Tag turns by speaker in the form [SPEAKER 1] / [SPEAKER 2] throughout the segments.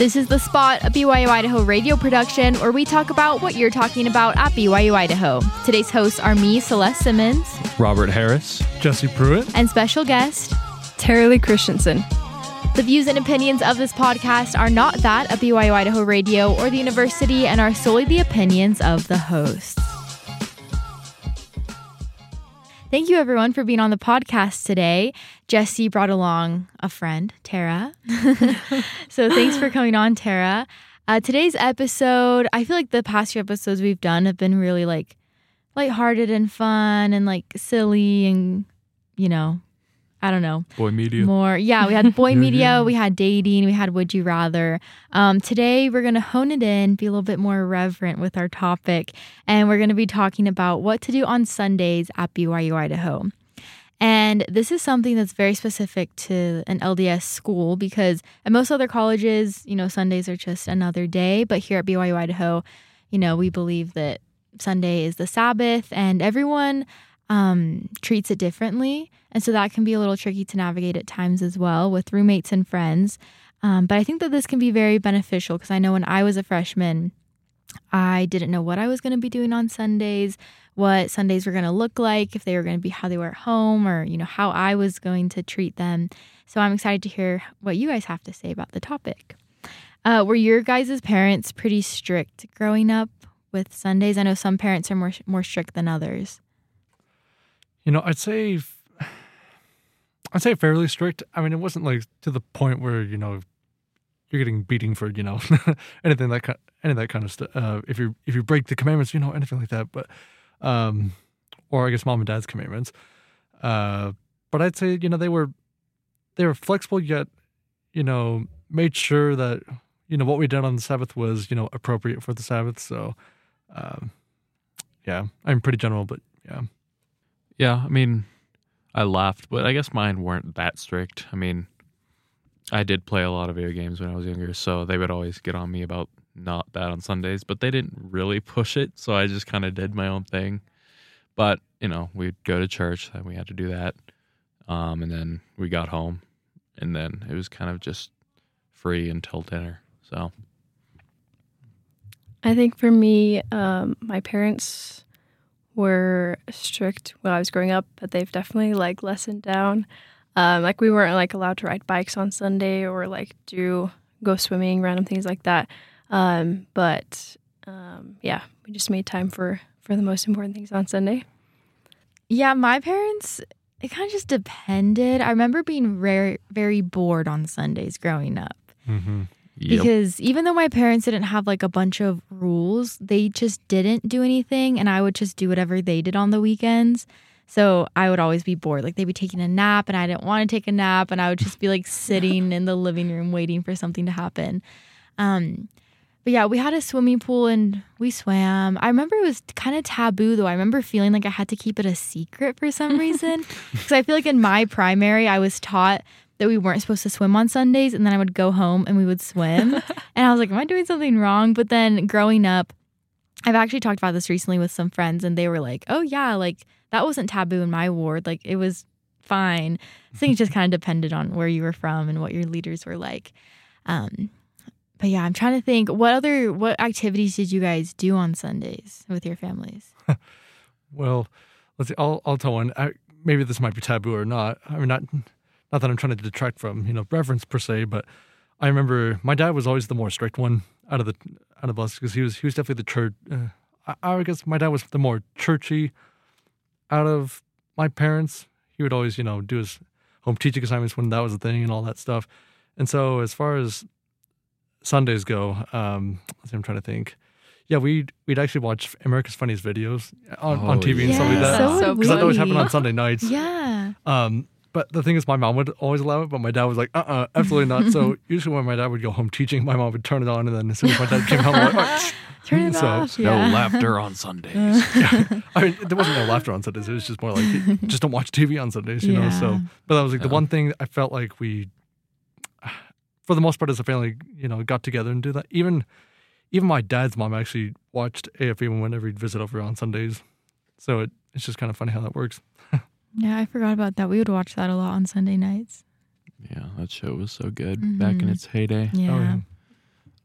[SPEAKER 1] This is The Spot, a BYU Idaho radio production where we talk about what you're talking about at BYU Idaho. Today's hosts are me, Celeste Simmons,
[SPEAKER 2] Robert Harris,
[SPEAKER 3] Jesse Pruitt,
[SPEAKER 1] and special guest,
[SPEAKER 4] Tara Lee Christensen.
[SPEAKER 1] The views and opinions of this podcast are not that of BYU Idaho Radio or the university and are solely the opinions of the hosts. Thank you, everyone, for being on the podcast today. Jesse brought along a friend, Tara. so thanks for coming on, Tara. Uh, today's episode, I feel like the past few episodes we've done have been really like lighthearted and fun and like silly and, you know, I don't know.
[SPEAKER 2] Boy Media.
[SPEAKER 1] More. Yeah, we had boy media, we had dating, we had would you rather. Um, today we're going to hone it in, be a little bit more reverent with our topic, and we're going to be talking about what to do on Sundays at BYU Idaho. And this is something that's very specific to an LDS school because at most other colleges, you know, Sundays are just another day. But here at BYU Idaho, you know, we believe that Sunday is the Sabbath and everyone um, treats it differently. And so that can be a little tricky to navigate at times as well with roommates and friends. Um, but I think that this can be very beneficial because I know when I was a freshman, I didn't know what I was going to be doing on Sundays, what Sundays were going to look like, if they were going to be how they were at home, or you know how I was going to treat them. So I'm excited to hear what you guys have to say about the topic. Uh, were your guys' parents pretty strict growing up with Sundays? I know some parents are more more strict than others.
[SPEAKER 3] You know, I'd say, I'd say fairly strict. I mean, it wasn't like to the point where you know you're getting beating for you know anything that kind, any of that kind of stuff. Uh, if you if you break the commandments, you know anything like that. But, um, or I guess mom and dad's commandments. Uh, but I'd say you know they were they were flexible yet, you know, made sure that you know what we did on the Sabbath was you know appropriate for the Sabbath. So, um, yeah, I'm pretty general, but yeah.
[SPEAKER 2] Yeah, I mean, I laughed, but I guess mine weren't that strict. I mean, I did play a lot of video games when I was younger, so they would always get on me about not that on Sundays, but they didn't really push it, so I just kind of did my own thing. But, you know, we'd go to church, and we had to do that. Um, and then we got home, and then it was kind of just free until dinner. So,
[SPEAKER 4] I think for me, um, my parents were strict when I was growing up, but they've definitely like lessened down. Um, like we weren't like allowed to ride bikes on Sunday or like do go swimming, random things like that. Um, but um, yeah, we just made time for for the most important things on Sunday.
[SPEAKER 1] Yeah, my parents, it kind of just depended. I remember being very, very bored on Sundays growing up
[SPEAKER 3] Mm-hmm.
[SPEAKER 2] Yep.
[SPEAKER 1] because even though my parents didn't have like a bunch of rules, they just didn't do anything, and I would just do whatever they did on the weekends. So I would always be bored. Like they'd be taking a nap, and I didn't want to take a nap, and I would just be like sitting in the living room waiting for something to happen. Um, but yeah, we had a swimming pool and we swam. I remember it was kind of taboo though. I remember feeling like I had to keep it a secret for some reason. Because I feel like in my primary, I was taught that we weren't supposed to swim on Sundays. And then I would go home and we would swim. and I was like, am I doing something wrong? But then growing up, I've actually talked about this recently with some friends and they were like, oh yeah, like that wasn't taboo in my ward. Like it was fine. I think it just kind of depended on where you were from and what your leaders were like. Um, but yeah, I'm trying to think what other what activities did you guys do on Sundays with your families?
[SPEAKER 3] Well, let's see. I'll I'll tell one. I, maybe this might be taboo or not. I mean, not not that I'm trying to detract from you know reverence per se, but I remember my dad was always the more strict one out of the out of us because he was he was definitely the church. Uh, I, I guess my dad was the more churchy out of my parents. He would always you know do his home teaching assignments when that was a thing and all that stuff. And so as far as Sundays go, um, let's see, I'm trying to think. Yeah, we'd we'd actually watch America's Funniest Videos on, on
[SPEAKER 2] Oh,
[SPEAKER 3] TV and stuff like that.
[SPEAKER 1] So
[SPEAKER 4] So
[SPEAKER 3] because that always happened on Sunday nights.
[SPEAKER 1] Yeah.
[SPEAKER 3] Um, but the thing is, my mom would always allow it, but my dad was like, "Uh, uh absolutely not." So usually, when my dad would go home teaching, my mom would turn it on, and then as soon as my dad came home, I'm like, "Oh."
[SPEAKER 1] Turn it
[SPEAKER 3] So,
[SPEAKER 1] off.
[SPEAKER 2] no laughter on Sundays.
[SPEAKER 3] I mean, there wasn't no laughter on Sundays. It was just more like, just don't watch TV on Sundays, you know. So, but that was like the one thing I felt like we, for the most part, as a family, you know, got together and do that. Even, even my dad's mom actually watched AFV whenever he'd visit over on Sundays. So it, it's just kind of funny how that works.
[SPEAKER 1] Yeah, I forgot about that. We would watch that a lot on Sunday nights.
[SPEAKER 2] Yeah, that show was so good back in
[SPEAKER 1] Mhm.
[SPEAKER 2] its heyday.
[SPEAKER 1] Yeah.
[SPEAKER 3] Oh,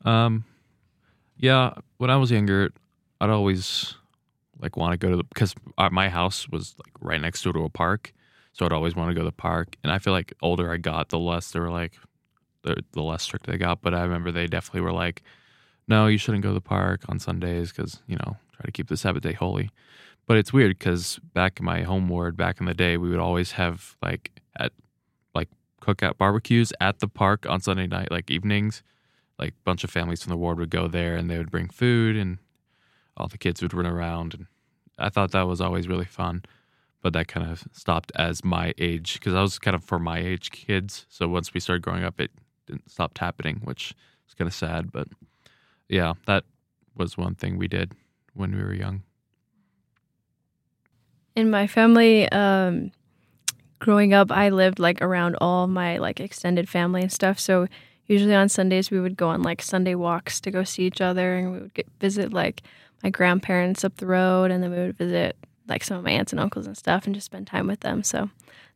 [SPEAKER 3] yeah.
[SPEAKER 2] Um, yeah, when I was younger, I'd always like want to go to the because my house was like right next door to a park, so I'd always want to go to the park. And I feel like older I got, the less they were like, the the less strict they got. But I remember they definitely were like, no, you shouldn't go to the park on Sundays because you know try to keep the Sabbath day holy. But it's weird because back in my home ward, back in the day, we would always have like at like cookout barbecues at the park on Sunday night, like evenings. Like a bunch of families from the ward would go there and they would bring food and all the kids would run around and I thought that was always really fun. But that kind of stopped as my age because I was kind of for my age kids. So once we started growing up, it didn't stop happening, which is kind of sad. But yeah, that was one thing we did when we were young.
[SPEAKER 4] In my family, um, growing up, I lived like around all my like extended family and stuff. So usually on Sundays, we would go on like Sunday walks to go see each other, and we would get, visit like my grandparents up the road, and then we would visit like some of my aunts and uncles and stuff, and just spend time with them. So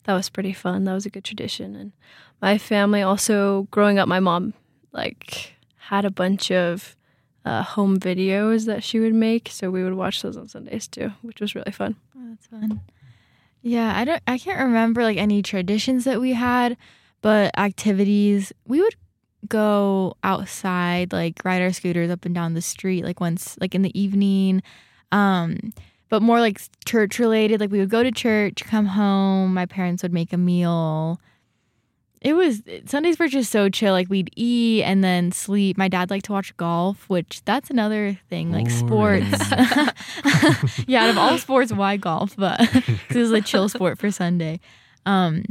[SPEAKER 4] that was pretty fun. That was a good tradition. And my family also, growing up, my mom like had a bunch of uh, home videos that she would make, so we would watch those on Sundays too, which was really fun.
[SPEAKER 1] Oh, that's fun. Yeah, I don't I can't remember like any traditions that we had, but activities. We would go outside, like ride our scooters up and down the street like once like in the evening. Um but more like church related. Like we would go to church, come home, my parents would make a meal. It was Sundays were just so chill. Like we'd eat and then sleep. My dad liked to watch golf, which that's another thing, like sports. yeah, out of all sports, why golf? But it was a chill sport for Sunday. Um,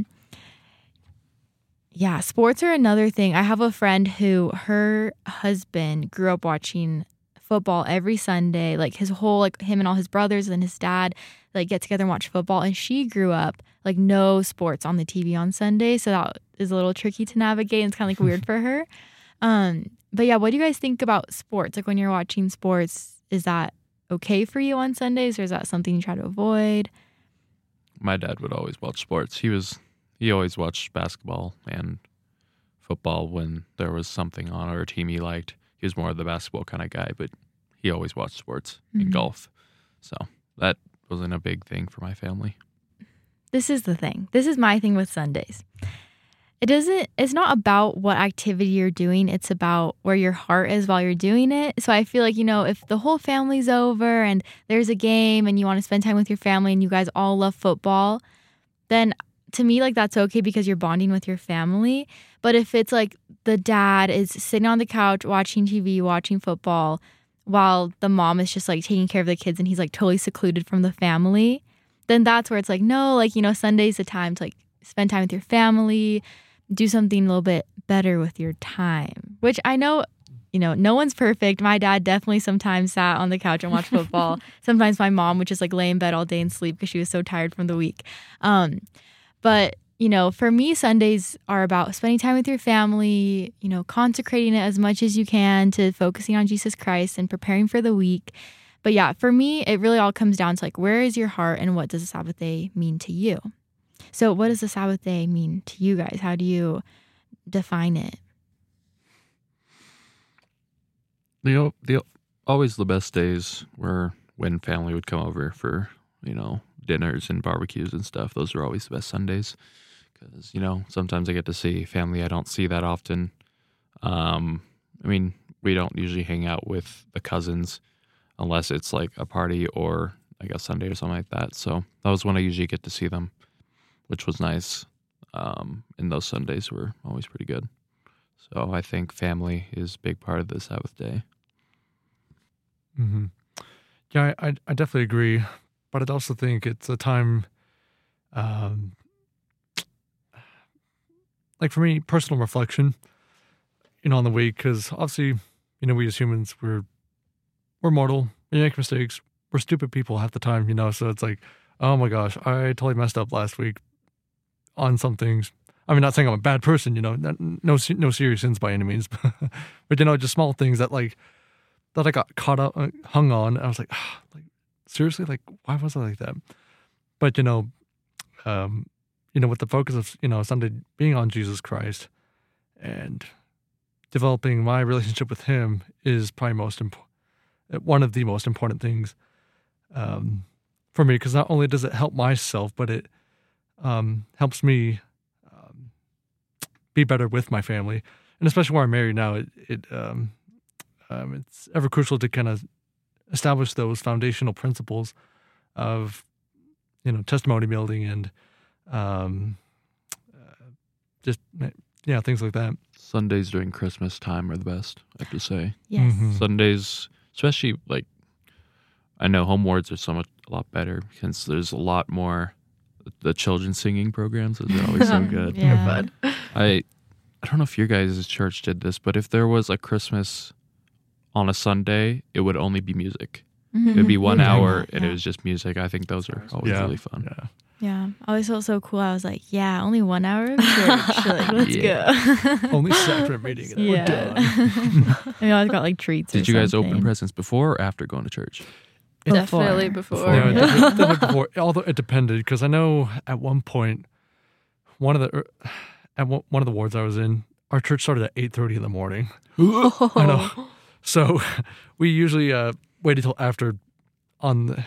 [SPEAKER 1] yeah, sports are another thing. I have a friend who her husband grew up watching football every Sunday. Like his whole like him and all his brothers and his dad like get together and watch football. And she grew up like no sports on the TV on Sunday, so that is a little tricky to navigate. And it's kind of like weird for her. Um, but yeah, what do you guys think about sports? Like when you're watching sports, is that okay for you on Sundays, or is that something you try to avoid?
[SPEAKER 2] My dad would always watch sports. He was he always watched basketball and football when there was something on or a team he liked. He was more of the basketball kind of guy, but he always watched sports
[SPEAKER 1] Mhm.
[SPEAKER 2] and golf. So that wasn't a big thing for my family.
[SPEAKER 1] this is the thing. This is my thing with Sundays. It doesn't it's not about what activity you're doing, it's about where your heart is while you're doing it. So I feel like, you know, if the whole family's over and there's a game and you want to spend time with your family and you guys all love football, then to me like that's okay because you're bonding with your family. But if it's like the dad is sitting on the couch watching TV, watching football, while the mom is just like taking care of the kids and he's like totally secluded from the family, then that's where it's like, no, like, you know, Sunday's the time to like spend time with your family, do something a little bit better with your time. Which I know, you know, no one's perfect. My dad definitely sometimes sat on the couch and watched football. sometimes my mom would just like lay in bed all day and sleep because she was so tired from the week. Um, but you know, for me, Sundays are about spending time with your family, you know, consecrating it as much as you can to focusing on Jesus Christ and preparing for the week. But yeah, for me, it really all comes down to like, where is your heart and what does the Sabbath day mean to you? So, what does the Sabbath day mean to you guys? How do you define it?
[SPEAKER 2] The the always the best days were when family would come over for you know dinners and barbecues and stuff. Those are always the best Sundays because you know sometimes I get to see family I don't see that often. Um, I mean, we don't usually hang out with the cousins unless it's like a party or like a Sunday or something like that. So that was when I usually get to see them, which was nice. Um, and those Sundays were always pretty good. So I think family is a big part of the Sabbath day.
[SPEAKER 3] hmm Yeah, I, I I definitely agree, but I also think it's a time, um, like for me, personal reflection, you know, on the week because obviously, you know, we as humans we're we're mortal, we make mistakes, we're stupid people half the time, you know. So it's like, oh my gosh, I totally messed up last week on some things. I mean, not saying I'm a bad person, you know, no no serious sins by any means, but you know, just small things that like that I got caught up, uh, hung on. I was like, ah, like seriously, like why was I like that? But you know, um, you know, with the focus of you know Sunday being on Jesus Christ, and developing my relationship with him is probably most important. One of the most important things um, for me, because not only does it help myself, but it um, helps me um, be better with my family, and especially where I'm married now. It, it um, um, it's ever crucial to kind of establish those foundational principles of you know testimony building and um, uh, just yeah things like that.
[SPEAKER 2] Sundays during Christmas time are the best. I have to say.
[SPEAKER 1] Yes.
[SPEAKER 3] Mhm.
[SPEAKER 2] Sundays, especially like I know home wards are so much a lot better since there's a lot more. The children singing programs is always so good.
[SPEAKER 1] Yeah.
[SPEAKER 4] Fun.
[SPEAKER 2] I I don't know if your guys' church did this, but if there was a Christmas on a Sunday, it would only be music. It'd be one
[SPEAKER 1] We did
[SPEAKER 2] hour
[SPEAKER 1] that,
[SPEAKER 2] and it was just music. I think those are always
[SPEAKER 3] Yeah.
[SPEAKER 2] really fun.
[SPEAKER 3] Yeah.
[SPEAKER 1] Yeah, I always felt so cool. I was like, yeah, only one hour of church. like, let's
[SPEAKER 2] Yeah.
[SPEAKER 1] go.
[SPEAKER 3] Only sacrament meeting and
[SPEAKER 1] yeah.
[SPEAKER 3] we're done.
[SPEAKER 1] and we always got like treats. or
[SPEAKER 2] Did you guys open presents before or after going to church?
[SPEAKER 4] Definitely
[SPEAKER 1] Before.
[SPEAKER 4] before.
[SPEAKER 3] Yeah, it
[SPEAKER 1] Yeah.
[SPEAKER 3] definitely- definitely before. Although it depended, because I know at one point, one of the er, at one one of the wards I was in, our church started at eight thirty in the morning. I know. So we usually uh, waited till after on the,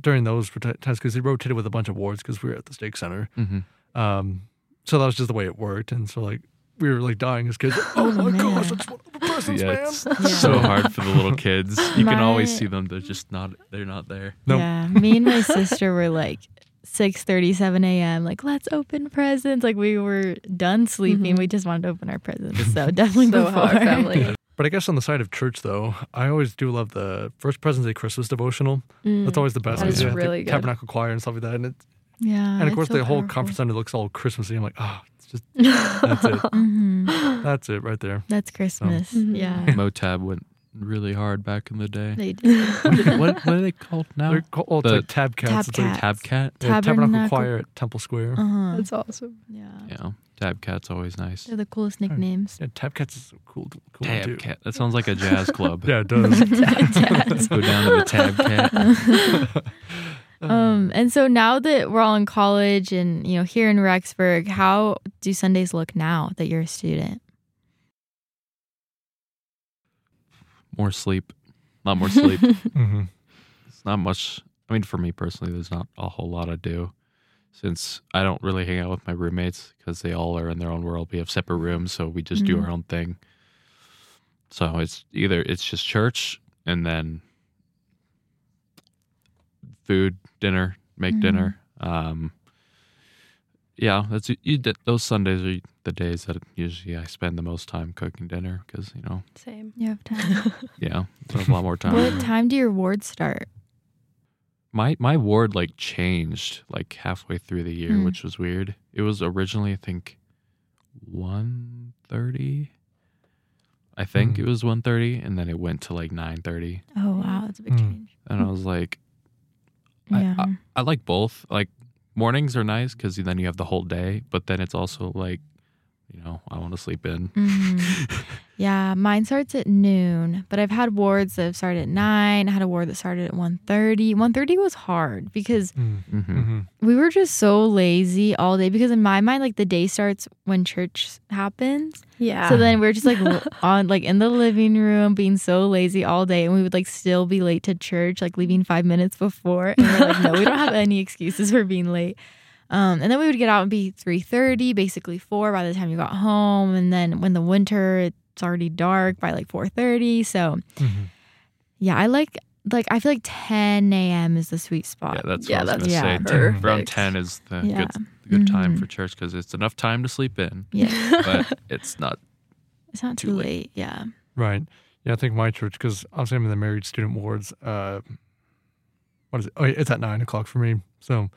[SPEAKER 3] during those times because they rotated with a bunch of wards because we were at the stake center.
[SPEAKER 2] Mm-hmm.
[SPEAKER 3] Um, so that was just the way it worked, and so like we were like dying as kids. Oh,
[SPEAKER 1] Oh,
[SPEAKER 3] my
[SPEAKER 1] man.
[SPEAKER 3] gosh, I just want the presents,
[SPEAKER 2] Yeah,
[SPEAKER 3] man.
[SPEAKER 2] it's
[SPEAKER 1] Yeah.
[SPEAKER 2] so hard for the little kids. You can always see them. They're just not. They're not there.
[SPEAKER 3] Nope.
[SPEAKER 1] Yeah, me and my sister were like six thirty, seven a.m. Like, let's open presents. Like we were done sleeping.
[SPEAKER 4] Mhm.
[SPEAKER 1] We just wanted to open our presents. So definitely
[SPEAKER 4] So
[SPEAKER 1] before.
[SPEAKER 4] our family.
[SPEAKER 3] But I guess on the side of church, though, I always do love the First Presidency Christmas devotional. That's always the best.
[SPEAKER 4] That
[SPEAKER 3] Like,
[SPEAKER 4] is
[SPEAKER 3] yeah, the
[SPEAKER 4] really good.
[SPEAKER 3] Tabernacle choir and stuff like that. And, it,
[SPEAKER 1] Yeah,
[SPEAKER 3] and of course,
[SPEAKER 1] so
[SPEAKER 3] the whole
[SPEAKER 1] powerful.
[SPEAKER 3] conference center looks all Christmassy. I'm like, oh, it's just, that's it.
[SPEAKER 1] Mhm.
[SPEAKER 3] That's it right there.
[SPEAKER 1] That's Christmas.
[SPEAKER 4] Mhm.
[SPEAKER 1] Yeah,
[SPEAKER 2] Motab went really hard back in the day.
[SPEAKER 1] they did.
[SPEAKER 2] what, what are they called now?
[SPEAKER 3] They're called, oh,
[SPEAKER 2] The
[SPEAKER 3] like Tab Cats.
[SPEAKER 1] Tab
[SPEAKER 3] it's like,
[SPEAKER 1] Cat.
[SPEAKER 2] Tab Cat.
[SPEAKER 3] yeah, Tabernacle
[SPEAKER 1] Tabernacle-
[SPEAKER 3] Choir at Temple Square.
[SPEAKER 1] Uh-huh.
[SPEAKER 4] That's awesome.
[SPEAKER 1] Yeah.
[SPEAKER 2] Yeah, Tab Cat's always nice.
[SPEAKER 1] They're the coolest nicknames.
[SPEAKER 3] Yeah, Tab Cats is a cool, cool one, too.
[SPEAKER 2] Cat. That sounds like a jazz club.
[SPEAKER 3] Yeah, it does.
[SPEAKER 1] Let's
[SPEAKER 2] Go down to the Tab Cat.
[SPEAKER 1] Um, and so now that we're all in college and you know here in Rexburg, how do Sundays look now that you're a student?
[SPEAKER 2] More sleep. Not more sleep.
[SPEAKER 3] hmm
[SPEAKER 2] it's not much. I mean, for me personally, there's not a whole lot I do since I don't really hang out with my roommates because they all are in their own world. We have separate rooms, so we just do
[SPEAKER 1] Mhm.
[SPEAKER 2] our own thing. So it's either it's just church and then food, dinner, make
[SPEAKER 1] Mhm.
[SPEAKER 2] dinner. Um, yeah, that's you, did- those Sundays are the days that usually I spend the most time cooking dinner because you know,
[SPEAKER 4] Same.
[SPEAKER 1] You have time.
[SPEAKER 2] yeah, there's a lot more time.
[SPEAKER 1] what time do your wards start?
[SPEAKER 2] My my ward like changed like halfway through the year,
[SPEAKER 1] Hmm.
[SPEAKER 2] which was weird. It was originally I think one thirty. I think
[SPEAKER 3] Hmm.
[SPEAKER 2] it was one thirty, and then it went to like nine thirty.
[SPEAKER 1] Oh wow, that's a big
[SPEAKER 3] Mm.
[SPEAKER 1] change.
[SPEAKER 2] And I was like, I-
[SPEAKER 1] Yeah.
[SPEAKER 2] I like both. Like mornings are nice because then you have the whole day, but then it's also like, you know, I want to sleep in.
[SPEAKER 1] Mhm. Yeah, mine starts at noon, but I've had wards that have started at nine. I had a ward that started at 1.30. 1.30 was hard because
[SPEAKER 2] hmm
[SPEAKER 3] hmm
[SPEAKER 1] we were just so lazy all day because in my mind, like the day starts when church happens.
[SPEAKER 4] Yeah.
[SPEAKER 1] So then we're just like on like in the living room being so lazy all day and we would like still be late to church, like leaving five minutes before. And we're like, no, we don't have any excuses for being late. Um, and then we would get out and be 3.30, basically 4 by the time you got home. And then when the winter, it's already dark by like 4.30. So
[SPEAKER 3] hmm
[SPEAKER 1] yeah, I like, like I feel like 10 a.m. is the sweet spot.
[SPEAKER 2] Yeah, that's
[SPEAKER 4] Yeah,
[SPEAKER 2] what I was
[SPEAKER 4] that's
[SPEAKER 2] gonna
[SPEAKER 1] yeah,
[SPEAKER 2] say.
[SPEAKER 4] perfect.
[SPEAKER 2] Around ten is the
[SPEAKER 1] Yeah.
[SPEAKER 2] good good time
[SPEAKER 1] Mhm.
[SPEAKER 2] for church because it's enough time to sleep in,
[SPEAKER 1] yeah,
[SPEAKER 2] but it's not.
[SPEAKER 1] it's not
[SPEAKER 2] Too
[SPEAKER 1] too
[SPEAKER 2] late.
[SPEAKER 1] late. Yeah.
[SPEAKER 3] Right. Yeah, I think my church, because obviously I'm in the married student wards. Uh, what is it? Oh, it's at nine o'clock for me. So,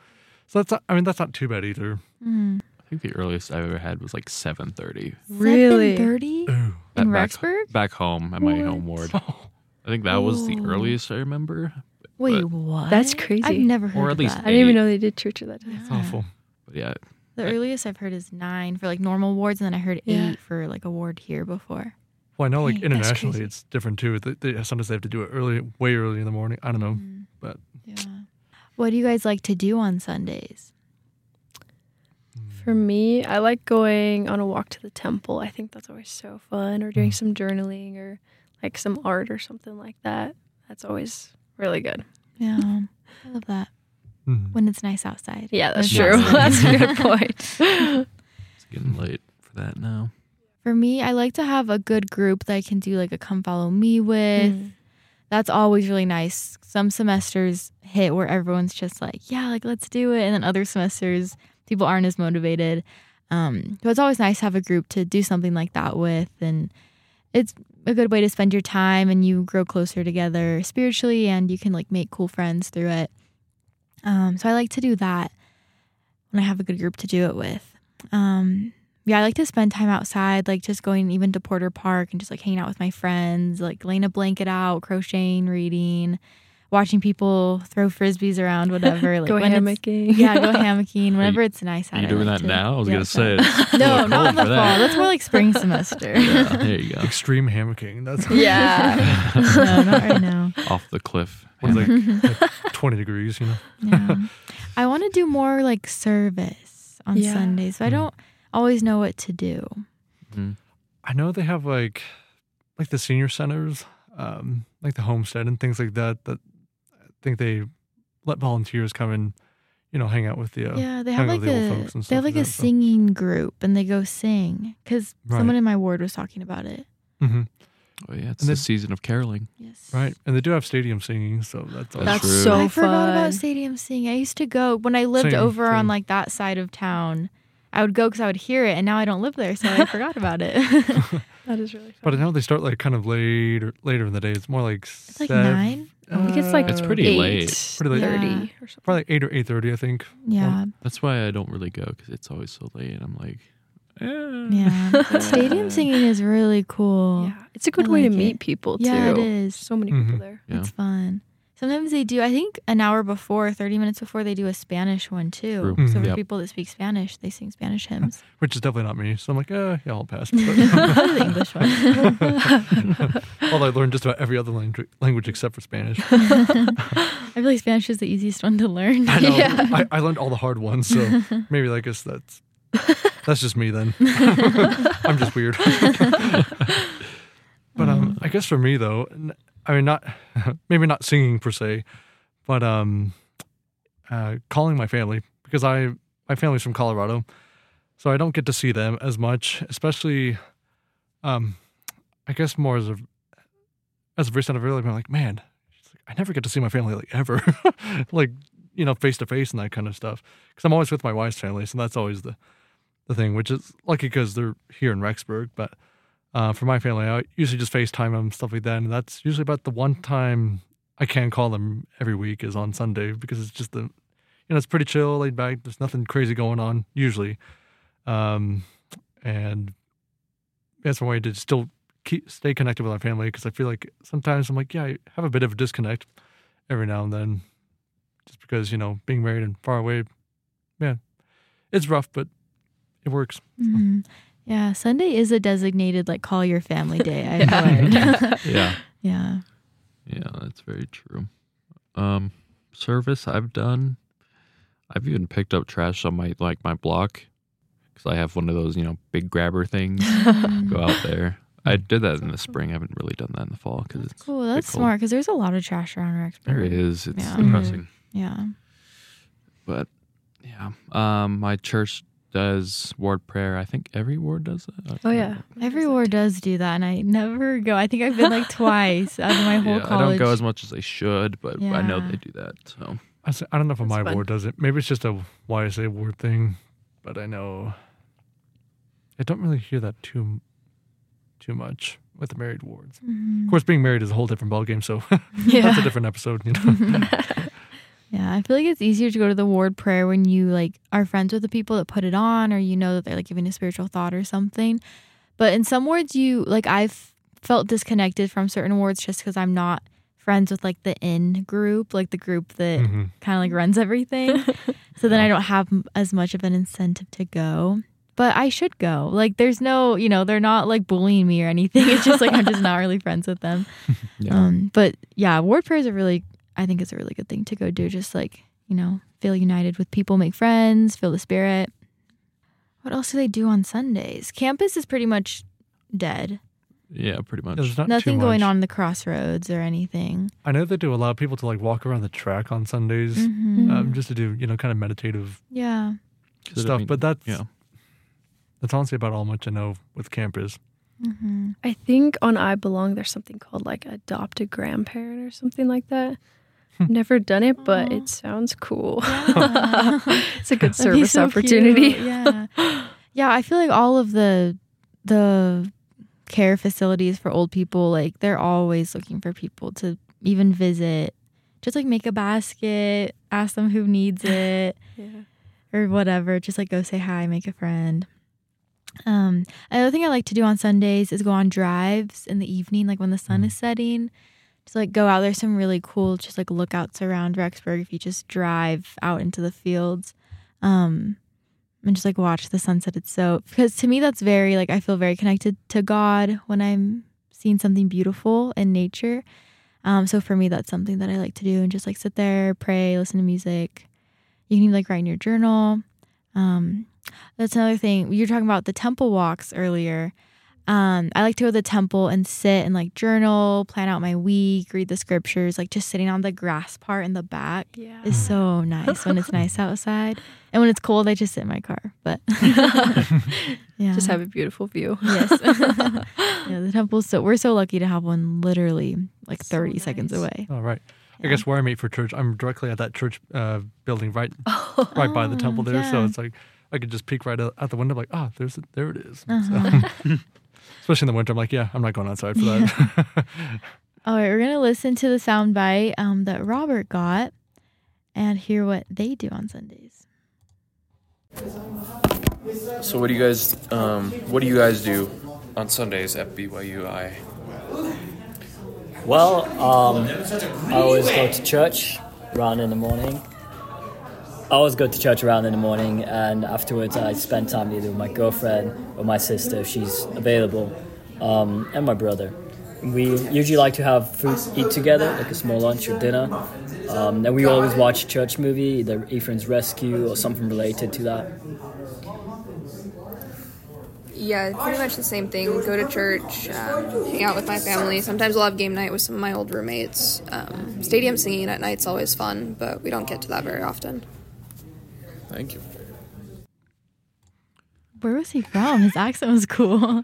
[SPEAKER 3] so that's not, I mean that's not too bad either.
[SPEAKER 1] Mm.
[SPEAKER 2] I think the earliest I've ever had was like seven thirty.
[SPEAKER 4] Really?
[SPEAKER 1] 7.30
[SPEAKER 3] Ooh.
[SPEAKER 1] in
[SPEAKER 2] back,
[SPEAKER 1] Rexburg?
[SPEAKER 2] back home at my home ward. I think that was the
[SPEAKER 1] Oh.
[SPEAKER 2] earliest I remember.
[SPEAKER 1] Wait, what?
[SPEAKER 4] That's crazy.
[SPEAKER 1] I've never heard
[SPEAKER 2] Or at
[SPEAKER 1] of
[SPEAKER 2] least
[SPEAKER 1] that.
[SPEAKER 4] I didn't even know they did church at that time.
[SPEAKER 3] It's awful.
[SPEAKER 2] But yeah,
[SPEAKER 1] The
[SPEAKER 2] I-
[SPEAKER 1] earliest I've heard is nine for like normal wards, and then I heard
[SPEAKER 4] Yeah.
[SPEAKER 1] eight for like a ward here before.
[SPEAKER 3] Well, I know like
[SPEAKER 1] Dang,
[SPEAKER 3] internationally it's different too. They, they, sometimes they have to do it early, way early in the morning. I don't know.
[SPEAKER 1] Mm.
[SPEAKER 3] but-
[SPEAKER 1] yeah. What do you guys like to do on Sundays?
[SPEAKER 4] For me, I like going on a walk to the temple. I think that's always so fun, or doing
[SPEAKER 3] Mm.
[SPEAKER 4] some journaling or like some art or something like that. That's always really good.
[SPEAKER 1] Yeah. I love that.
[SPEAKER 3] Mhm.
[SPEAKER 1] When it's nice outside.
[SPEAKER 4] Yeah, that's
[SPEAKER 1] it's
[SPEAKER 4] true. that's a good point.
[SPEAKER 2] It's getting late for that now.
[SPEAKER 1] For me, I like to have a good group that I can do like a come follow me with.
[SPEAKER 4] Mm.
[SPEAKER 1] That's always really nice. Some semesters hit where everyone's just like, yeah, like let's do it. And then other semesters, people aren't as motivated. Um, so it's always nice to have a group to do something like that with. And it's a good way to spend your time and you grow closer together spiritually and you can like make cool friends through it. Um, so I like to do that when I have a good group to do it with. Um, yeah, I like to spend time outside, like just going even to Porter Park and just like hanging out with my friends, like laying a blanket out, crocheting, reading, watching people throw frisbees around, whatever. Like
[SPEAKER 4] go hammocking.
[SPEAKER 1] Yeah, go hammocking whenever it's nice out.
[SPEAKER 2] Are you
[SPEAKER 1] I
[SPEAKER 2] doing
[SPEAKER 1] like
[SPEAKER 2] that
[SPEAKER 1] to
[SPEAKER 2] now? I was
[SPEAKER 1] get
[SPEAKER 2] gonna say. it's
[SPEAKER 1] No, not in the
[SPEAKER 2] for
[SPEAKER 1] fall.
[SPEAKER 2] that.
[SPEAKER 1] That's more like spring semester.
[SPEAKER 2] Yeah, there you go.
[SPEAKER 3] Extreme hammocking. That's
[SPEAKER 4] Yeah.
[SPEAKER 1] no, not right now.
[SPEAKER 2] Off the cliff.
[SPEAKER 3] what is like, like 20 degrees, you know?
[SPEAKER 1] Yeah. I want to do more like service on
[SPEAKER 4] Yeah.
[SPEAKER 1] Sundays, but I
[SPEAKER 3] Mm.
[SPEAKER 1] don't always know what to do.
[SPEAKER 2] Mhm.
[SPEAKER 3] I know they have like like the senior centers, um, like the homestead and things like that. That I think they let volunteers come and you know hang out with the uh,
[SPEAKER 1] yeah, they have like
[SPEAKER 3] with the old
[SPEAKER 1] a
[SPEAKER 3] folks and
[SPEAKER 1] they have like
[SPEAKER 3] like
[SPEAKER 1] a
[SPEAKER 3] that, so.
[SPEAKER 1] singing group, and they go sing because
[SPEAKER 3] Right.
[SPEAKER 1] someone in my ward was talking about it.
[SPEAKER 3] Mhm.
[SPEAKER 2] Oh yeah, it's
[SPEAKER 3] And
[SPEAKER 2] the
[SPEAKER 3] then-
[SPEAKER 2] season of caroling.
[SPEAKER 1] Yes,
[SPEAKER 3] right, and they do have stadium singing, so that's, always-
[SPEAKER 2] That's
[SPEAKER 4] That's
[SPEAKER 2] true.
[SPEAKER 4] so
[SPEAKER 1] I forgot about stadium singing. I used to go when I lived
[SPEAKER 3] Same,
[SPEAKER 1] over on like that side of town. I would go because I would hear it, and now I don't live there, so I forgot about it.
[SPEAKER 4] that is really fun.
[SPEAKER 3] But I know they start like kind of later later in the day. It's more like
[SPEAKER 1] it's like
[SPEAKER 3] seven-
[SPEAKER 1] nine.
[SPEAKER 4] I think it's like
[SPEAKER 2] It's pretty
[SPEAKER 4] eight,
[SPEAKER 2] late.
[SPEAKER 3] Pretty late.
[SPEAKER 4] thirty
[SPEAKER 1] Yeah.
[SPEAKER 4] or something.
[SPEAKER 3] probably like eight or eight thirty, I think.
[SPEAKER 1] Yeah,
[SPEAKER 2] That's why I don't really go because it's always so late. and I'm like, eh.
[SPEAKER 1] yeah. Stadium singing is really cool.
[SPEAKER 4] Yeah, it's a good
[SPEAKER 1] I
[SPEAKER 4] way
[SPEAKER 1] like
[SPEAKER 4] to meet
[SPEAKER 1] it.
[SPEAKER 4] people too.
[SPEAKER 1] Yeah, it is.
[SPEAKER 4] So many
[SPEAKER 3] Mhm.
[SPEAKER 4] people there.
[SPEAKER 2] Yeah.
[SPEAKER 1] It's fun. Sometimes they do. I think an hour before, thirty minutes before, they do a Spanish one too.
[SPEAKER 3] Mhm.
[SPEAKER 1] So for
[SPEAKER 2] Yep.
[SPEAKER 1] people that speak Spanish, they sing Spanish hymns.
[SPEAKER 3] Which is definitely not me. So I'm like, uh, yeah, I'll pass.
[SPEAKER 1] The English one.
[SPEAKER 3] Although I learned just about every other language, language except for Spanish.
[SPEAKER 1] I feel like Spanish is the easiest one to learn.
[SPEAKER 3] I know.
[SPEAKER 4] Yeah.
[SPEAKER 3] I, I learned all the hard ones, so maybe I guess that's that's just me then. I'm just weird. but um, I guess for me though, I mean, not maybe not singing per se, but um, uh, calling my family because I my family's from Colorado, so I don't get to see them as much, especially, um, I guess more as a as a recent I've really been like, man, I never get to see my family like ever, like you know, face to face and that kind of stuff. Because I'm always with my wife's family, so that's always the the thing. Which is lucky because they're here in Rexburg, but uh, for my family, I usually just FaceTime them stuff like that, and that's usually about the one time I can call them every week is on Sunday because it's just the you know it's pretty chill, laid back. There's nothing crazy going on usually, um, and that's one way to still keep stay connected with my family because I feel like sometimes I'm like, yeah, I have a bit of a disconnect every now and then, just because you know being married and far away, man, it's rough, but it works.
[SPEAKER 1] Mhm. Yeah, Sunday is a designated like call your family day. I've
[SPEAKER 4] Yeah.
[SPEAKER 1] learned.
[SPEAKER 2] yeah,
[SPEAKER 1] yeah.
[SPEAKER 2] yeah, that's very true. Um, service I've done. I've even picked up trash on my like my block because I have one of those you know big grabber things. Go out there. I did that in the spring. I haven't really done that in the fall because it's
[SPEAKER 1] Cool.
[SPEAKER 2] pretty
[SPEAKER 1] That's smart because there's a lot of trash around Rexburg.
[SPEAKER 2] There is. It's
[SPEAKER 1] Yeah.
[SPEAKER 2] depressing.
[SPEAKER 1] Yeah.
[SPEAKER 2] But yeah, um, my church does ward prayer. I think every ward does that.
[SPEAKER 4] Oh yeah.
[SPEAKER 1] Every ward does do that, and I never go. I think I've been like twice out of my whole
[SPEAKER 2] Yeah, I
[SPEAKER 1] college.
[SPEAKER 2] don't go as much as I should, but I know they do that. So
[SPEAKER 3] I don't know if
[SPEAKER 4] That's
[SPEAKER 3] my
[SPEAKER 4] fun.
[SPEAKER 3] ward does it. Maybe it's just a YSA ward thing, but I know I don't really hear that too too much with the married wards.
[SPEAKER 1] Mhm.
[SPEAKER 3] Of course, being married is a whole different ballgame, so
[SPEAKER 4] Yeah.
[SPEAKER 3] that's a different episode. You know,
[SPEAKER 1] Yeah, I feel like it's easier to go to the ward prayer when you like are friends with the people that put it on, or you know that they're like giving a spiritual thought or something. But in some wards, you like I've felt disconnected from certain wards just because I'm not friends with like the in group, like the group that
[SPEAKER 3] Mhm.
[SPEAKER 1] kind of like runs everything. so then I don't have as much of an incentive to go. But I should go. Like, there's no, you know, they're not like bullying me or anything. It's just like I'm just not really friends with them.
[SPEAKER 2] yeah,
[SPEAKER 1] Um, but yeah, ward prayer is a really, I think it's a really good thing to go do. Just like, you know, feel united with people, make friends, feel the spirit. What else do they do on Sundays? Campus is pretty much dead.
[SPEAKER 2] Yeah, pretty much.
[SPEAKER 3] There's not
[SPEAKER 1] Nothing
[SPEAKER 3] too
[SPEAKER 1] going
[SPEAKER 3] much.
[SPEAKER 1] on the crossroads or anything.
[SPEAKER 3] I know they do allow people to like walk around the track on Sundays,
[SPEAKER 1] Mhm.
[SPEAKER 3] um, just to do you know kind of meditative
[SPEAKER 1] Yeah.
[SPEAKER 2] 'Cause I
[SPEAKER 3] stuff.
[SPEAKER 2] mean,
[SPEAKER 3] but that's
[SPEAKER 2] yeah.
[SPEAKER 3] that's honestly about all much I know with campus.
[SPEAKER 1] hmm
[SPEAKER 4] I think on I Belong there's something called like adopt a grandparent or something like that. I've never done it, but
[SPEAKER 1] Aw.
[SPEAKER 4] it sounds cool.
[SPEAKER 1] Yeah.
[SPEAKER 4] it's a good service
[SPEAKER 1] so
[SPEAKER 4] opportunity.
[SPEAKER 1] cute. Yeah. Yeah, I feel like all of the the care facilities for old people, like they're always looking for people to even visit. Just like make a basket, ask them who needs it
[SPEAKER 4] Yeah.
[SPEAKER 1] or whatever. Just like go say hi, make a friend. Um, another thing I like to do on Sundays is go on drives in the evening, like when the sun
[SPEAKER 3] Mm.
[SPEAKER 1] is setting. Just like go out. There's some really cool, just like lookouts around Rexburg if you just drive out into the fields, um, and just like watch the sunset. It's so because to me that's very like I feel very connected to God when I'm seeing something beautiful in nature. Um, so for me that's something that I like to do and just like sit there, pray, listen to music. You can even like write in your journal. Um, that's another thing. You were talking about the temple walks earlier. Um, I like to go to the temple and sit and like journal, plan out my week, read the scriptures, like just sitting on the grass part in the back
[SPEAKER 4] Yeah.
[SPEAKER 1] is so nice when it's nice outside. And when it's cold, I just sit in my car. But yeah.
[SPEAKER 4] Just have a beautiful view.
[SPEAKER 1] Yes. yeah, the temple. so we're so lucky to have one literally like
[SPEAKER 4] So
[SPEAKER 1] 30 seconds away.
[SPEAKER 3] All right. I guess where I meet for church, I'm directly at that church uh, building, right, right by the
[SPEAKER 1] Oh,
[SPEAKER 3] temple there. So it's like I could just peek right out, out the window, like, oh, there's there it is.
[SPEAKER 1] Uh-huh.
[SPEAKER 3] So, especially in the winter, I'm like, yeah, I'm not going outside for that.
[SPEAKER 1] All right, we're gonna listen to the soundbite um, that Robert got and hear what they do on Sundays.
[SPEAKER 5] So what do you guys um, what do you guys do on Sundays at BYUI?
[SPEAKER 6] Well, um, I always go to church around in the morning. I always go to church around in the morning, and afterwards I spend time either with my girlfriend or my sister if she's available, um, and my brother. We usually like to have food, eat together, like a small lunch or dinner. Um, and we always watch a church movie, either Ephraim's Rescue or something related to that.
[SPEAKER 7] Yeah, pretty much the same thing. Go to church, um, hang out with my family. Sometimes we'll have game night with some of my old roommates. Um, stadium singing at night's always fun, but we don't get to that very often.
[SPEAKER 5] Thank you.
[SPEAKER 1] Where was he from? His accent was cool.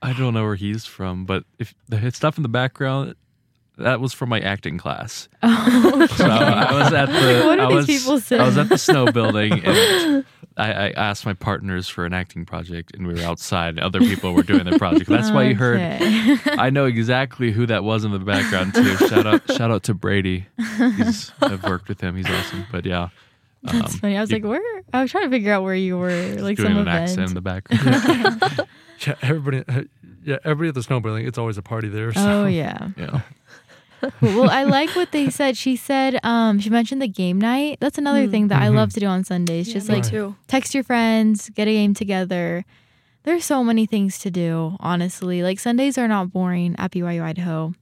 [SPEAKER 2] I don't know where he's from, but if the stuff in the background, that was from my acting class.
[SPEAKER 1] Oh,
[SPEAKER 2] So I was at the.
[SPEAKER 1] What are
[SPEAKER 2] I
[SPEAKER 1] these
[SPEAKER 2] was,
[SPEAKER 1] people saying?
[SPEAKER 2] I was at the snow building, and I, I asked my partners for an acting project, and we were outside. Other people were doing their project. That's why you heard. I know exactly who that was in the background too. Shout out! Shout out to Brady. He's, I've worked with him. He's awesome. But yeah,
[SPEAKER 1] That's
[SPEAKER 2] um,
[SPEAKER 1] funny. I was
[SPEAKER 2] you-
[SPEAKER 1] like, where? I was trying to figure out where you were, like
[SPEAKER 2] doing
[SPEAKER 1] some
[SPEAKER 2] an
[SPEAKER 1] event.
[SPEAKER 2] accent in the background.
[SPEAKER 3] yeah, everybody, yeah, everybody at the snow building, it's always a party there. So.
[SPEAKER 1] Oh yeah.
[SPEAKER 2] yeah.
[SPEAKER 1] Well, I like what they said. She said, um, she mentioned the game night. That's another
[SPEAKER 4] Mm.
[SPEAKER 1] thing that I
[SPEAKER 3] Mhm.
[SPEAKER 1] love to do on Sundays.
[SPEAKER 4] Yeah,
[SPEAKER 1] Just like
[SPEAKER 4] too.
[SPEAKER 1] text your friends, get a game together. There's so many things to do, honestly. Like Sundays are not boring at BYU Idaho.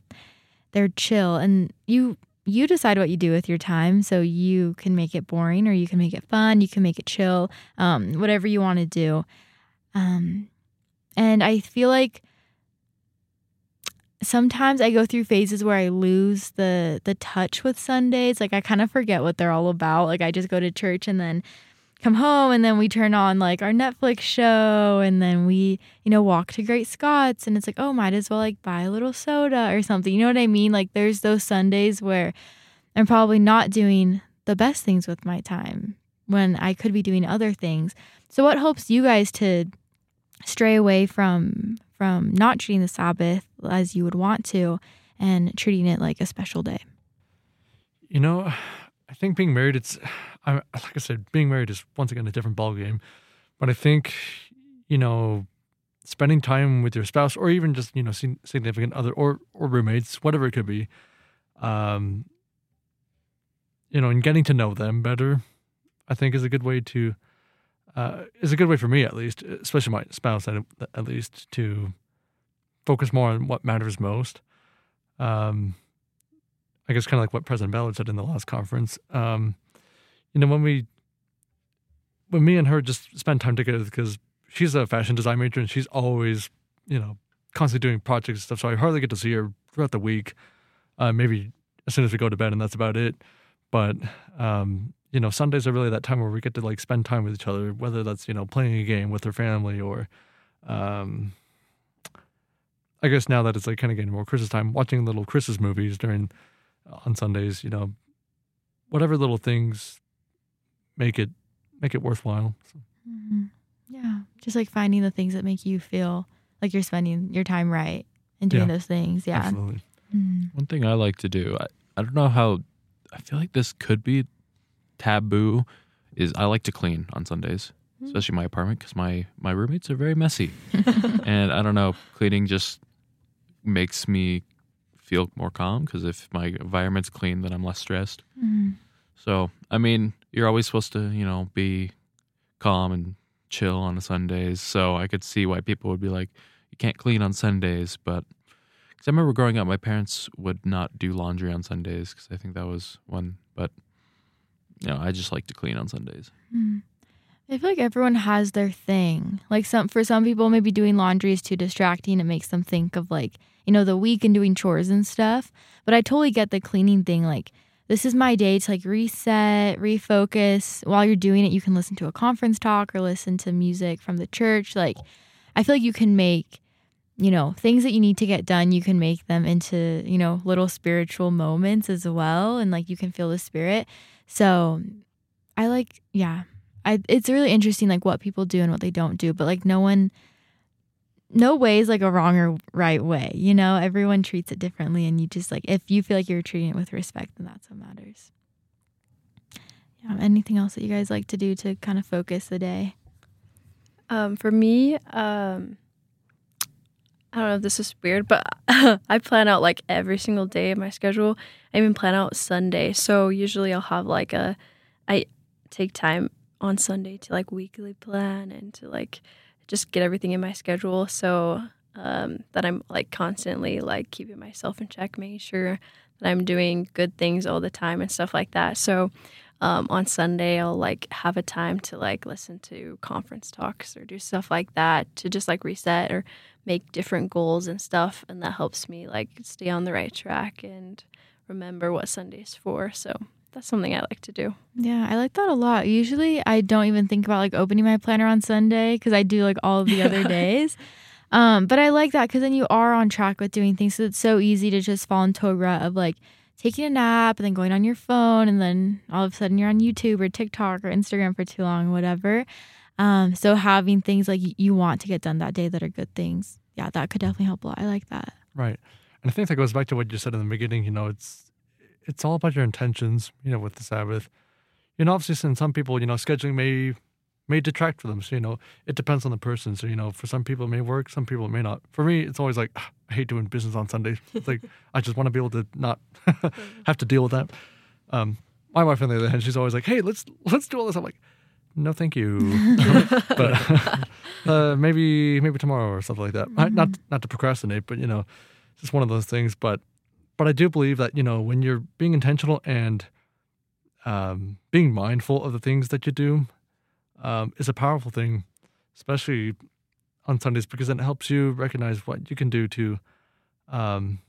[SPEAKER 1] They're chill and you you decide what you do with your time. So you can make it boring or you can make it fun, you can make it chill, um, whatever you want to do. Um, and I feel like sometimes I go through phases where I lose the the touch with Sundays. Like I kind of forget what they're all about. Like I just go to church and then come home and then we turn on like our Netflix show and then we, you know, walk to Great Scots and it's like, oh, might as well like buy a little soda or something. You know what I mean? Like there's those Sundays where I'm probably not doing the best things with my time when I could be doing other things. So what helps you guys to stray away from from not treating the Sabbath as you would want to and treating it like a special day?
[SPEAKER 3] You know, I think being married, it's, I, like I said, being married is once again a different ballgame. But I think, you know, spending time with your spouse or even just, you know, significant other or, or roommates, whatever it could be, um, you know, and getting to know them better, I think is a good way to, uh, is a good way for me at least, especially my spouse at, at least, to focus more on what matters most. Um, I guess kind of like what President Ballard said in the last conference. Um, you know, when we when me and her just spend time together because she's a fashion design major and she's always, you know, constantly doing projects and stuff. So I hardly get to see her throughout the week. Uh, maybe as soon as we go to bed, and that's about it. But um, you know, Sundays are really that time where we get to like spend time with each other, whether that's you know playing a game with her family or, um, I guess now that it's like kind of getting more Christmas time, watching little Christmas movies during on Sundays. You know, whatever little things make it make it worthwhile. So.
[SPEAKER 1] Mhm. Yeah. Just like finding the things that make you feel like you're spending your time right and doing
[SPEAKER 3] Yeah.
[SPEAKER 1] those things. Yeah.
[SPEAKER 3] Absolutely.
[SPEAKER 1] Mhm.
[SPEAKER 2] One thing I like to do, I, I don't know how, I feel like this could be taboo, is I like to clean on Sundays, especially my apartment because my, my roommates are very messy. and I don't know, cleaning just makes me feel more calm because if my environment's clean, then I'm less stressed.
[SPEAKER 1] Mhm.
[SPEAKER 2] So, I mean, you're always supposed to, you know, be calm and chill on Sundays. So I could see why people would be like, you can't clean on Sundays. But because I remember growing up, my parents would not do laundry on Sundays because I think that was one. But, you know, I just like to clean on Sundays.
[SPEAKER 1] Mhm. I feel like everyone has their thing. Like some for some people maybe doing laundry is too distracting. It makes them think of like, you know, the week and doing chores and stuff. But I totally get the cleaning thing. Like this is my day to like reset, refocus. While you're doing it, you can listen to a conference talk or listen to music from the church. Like I feel like you can make, you know, things that you need to get done, you can make them into, you know, little spiritual moments as well. And like you can feel the spirit. So I like, yeah, I it's really interesting like what people do and what they don't do, but like no one no way is like a wrong or right way, you know? Everyone treats it differently and you just like if you feel like you're treating it with respect, then that's what matters. Yeah, anything else that you guys like to do to kind of focus the day?
[SPEAKER 4] Um, for me, um, I don't know if this is weird, but I plan out like every single day of my schedule. I even plan out Sunday. So usually I'll have like a, I take time on Sunday to like weekly plan and to like just get everything in my schedule. So um, that I'm like constantly like keeping myself in check, making sure that I'm doing good things all the time and stuff like that. So um, on Sunday, I'll like have a time to like listen to conference talks or do stuff like that to just like reset or make different goals and stuff. And that helps me like stay on the right track and remember what Sunday's for. So that's something I like to do.
[SPEAKER 1] Yeah, I like that a lot. Usually I don't even think about like opening my planner on Sunday because I do like all of the other days. Um, but I like that because then you are on track with doing things. So it's so easy to just fall into a rut of like taking a nap and then going on your phone and then all of a sudden you're on YouTube or TikTok or Instagram for too long, whatever. Um, so having things like you want to get done that day that are good things, yeah, that could definitely help a lot. I like that.
[SPEAKER 3] Right. And I think that goes back to what you said in the beginning, you know, it's it's all about your intentions, you know, with the Sabbath. You know, obviously since some people, you know, scheduling may may detract for them. So, you know, it depends on the person. So, you know, for some people it may work, some people it may not. For me, it's always like "Ah, I hate doing business on Sundays. It's like I just want to be able to not have to deal with that. Um, my wife on the other hand, she's always like, Hey, let's let's do all this. I'm like, no, thank you. but uh, maybe maybe tomorrow or something like that. I- Not not to procrastinate, but you know, it's just one of those things. But but I do believe that you know when you're being intentional and um, being mindful of the things that you do um, is a powerful thing, especially on Sundays because it helps you recognize what you can do to, um,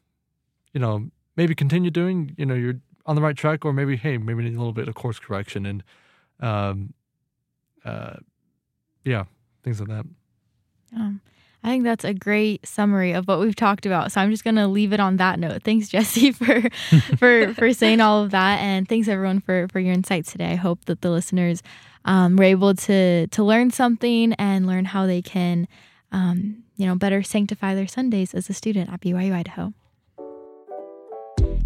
[SPEAKER 3] you know, maybe continue doing. You know, you're on the right track, or maybe hey, maybe need a little bit of course correction and, um, uh, yeah, things like that.
[SPEAKER 1] Um, I think that's a great summary of what we've talked about. So I'm just gonna leave it on that note. Thanks, Jesse, for for for saying all of that, and thanks everyone for for your insights today. I hope that the listeners um, were able to to learn something and learn how they can, um, you know, better sanctify their Sundays as a student at BYU Idaho.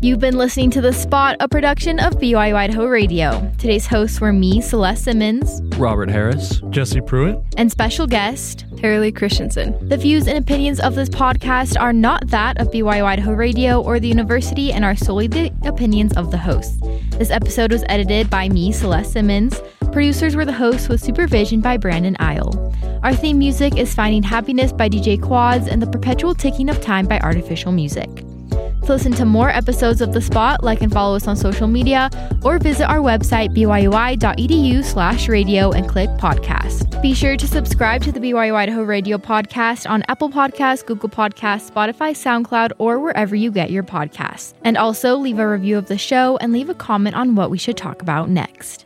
[SPEAKER 1] You've been listening to The Spot, a production of BYU Idaho Radio. Today's hosts were me, Celeste Simmons,
[SPEAKER 2] Robert Harris.
[SPEAKER 3] Jesse Pruitt.
[SPEAKER 1] and special guest
[SPEAKER 4] Tara Lee Christensen.
[SPEAKER 1] The views and opinions of this podcast are not that of BYU Idaho Radio or the university and are solely the opinions of the hosts. This episode was edited by me, Celeste Simmons. Producers were the hosts with supervision by Brandon Isle. Our theme music is Finding Happiness by DJ Quads and The Perpetual Ticking of Time by Artificial Music. To listen to more episodes of The Spot, like and follow us on social media, or visit our website, byui.edu slash radio and click podcast. Be sure to subscribe to the BYU Idaho Radio podcast on Apple Podcasts, Google Podcasts, Spotify, SoundCloud, or wherever you get your podcasts. And also leave a review of the show and leave a comment on what we should talk about next.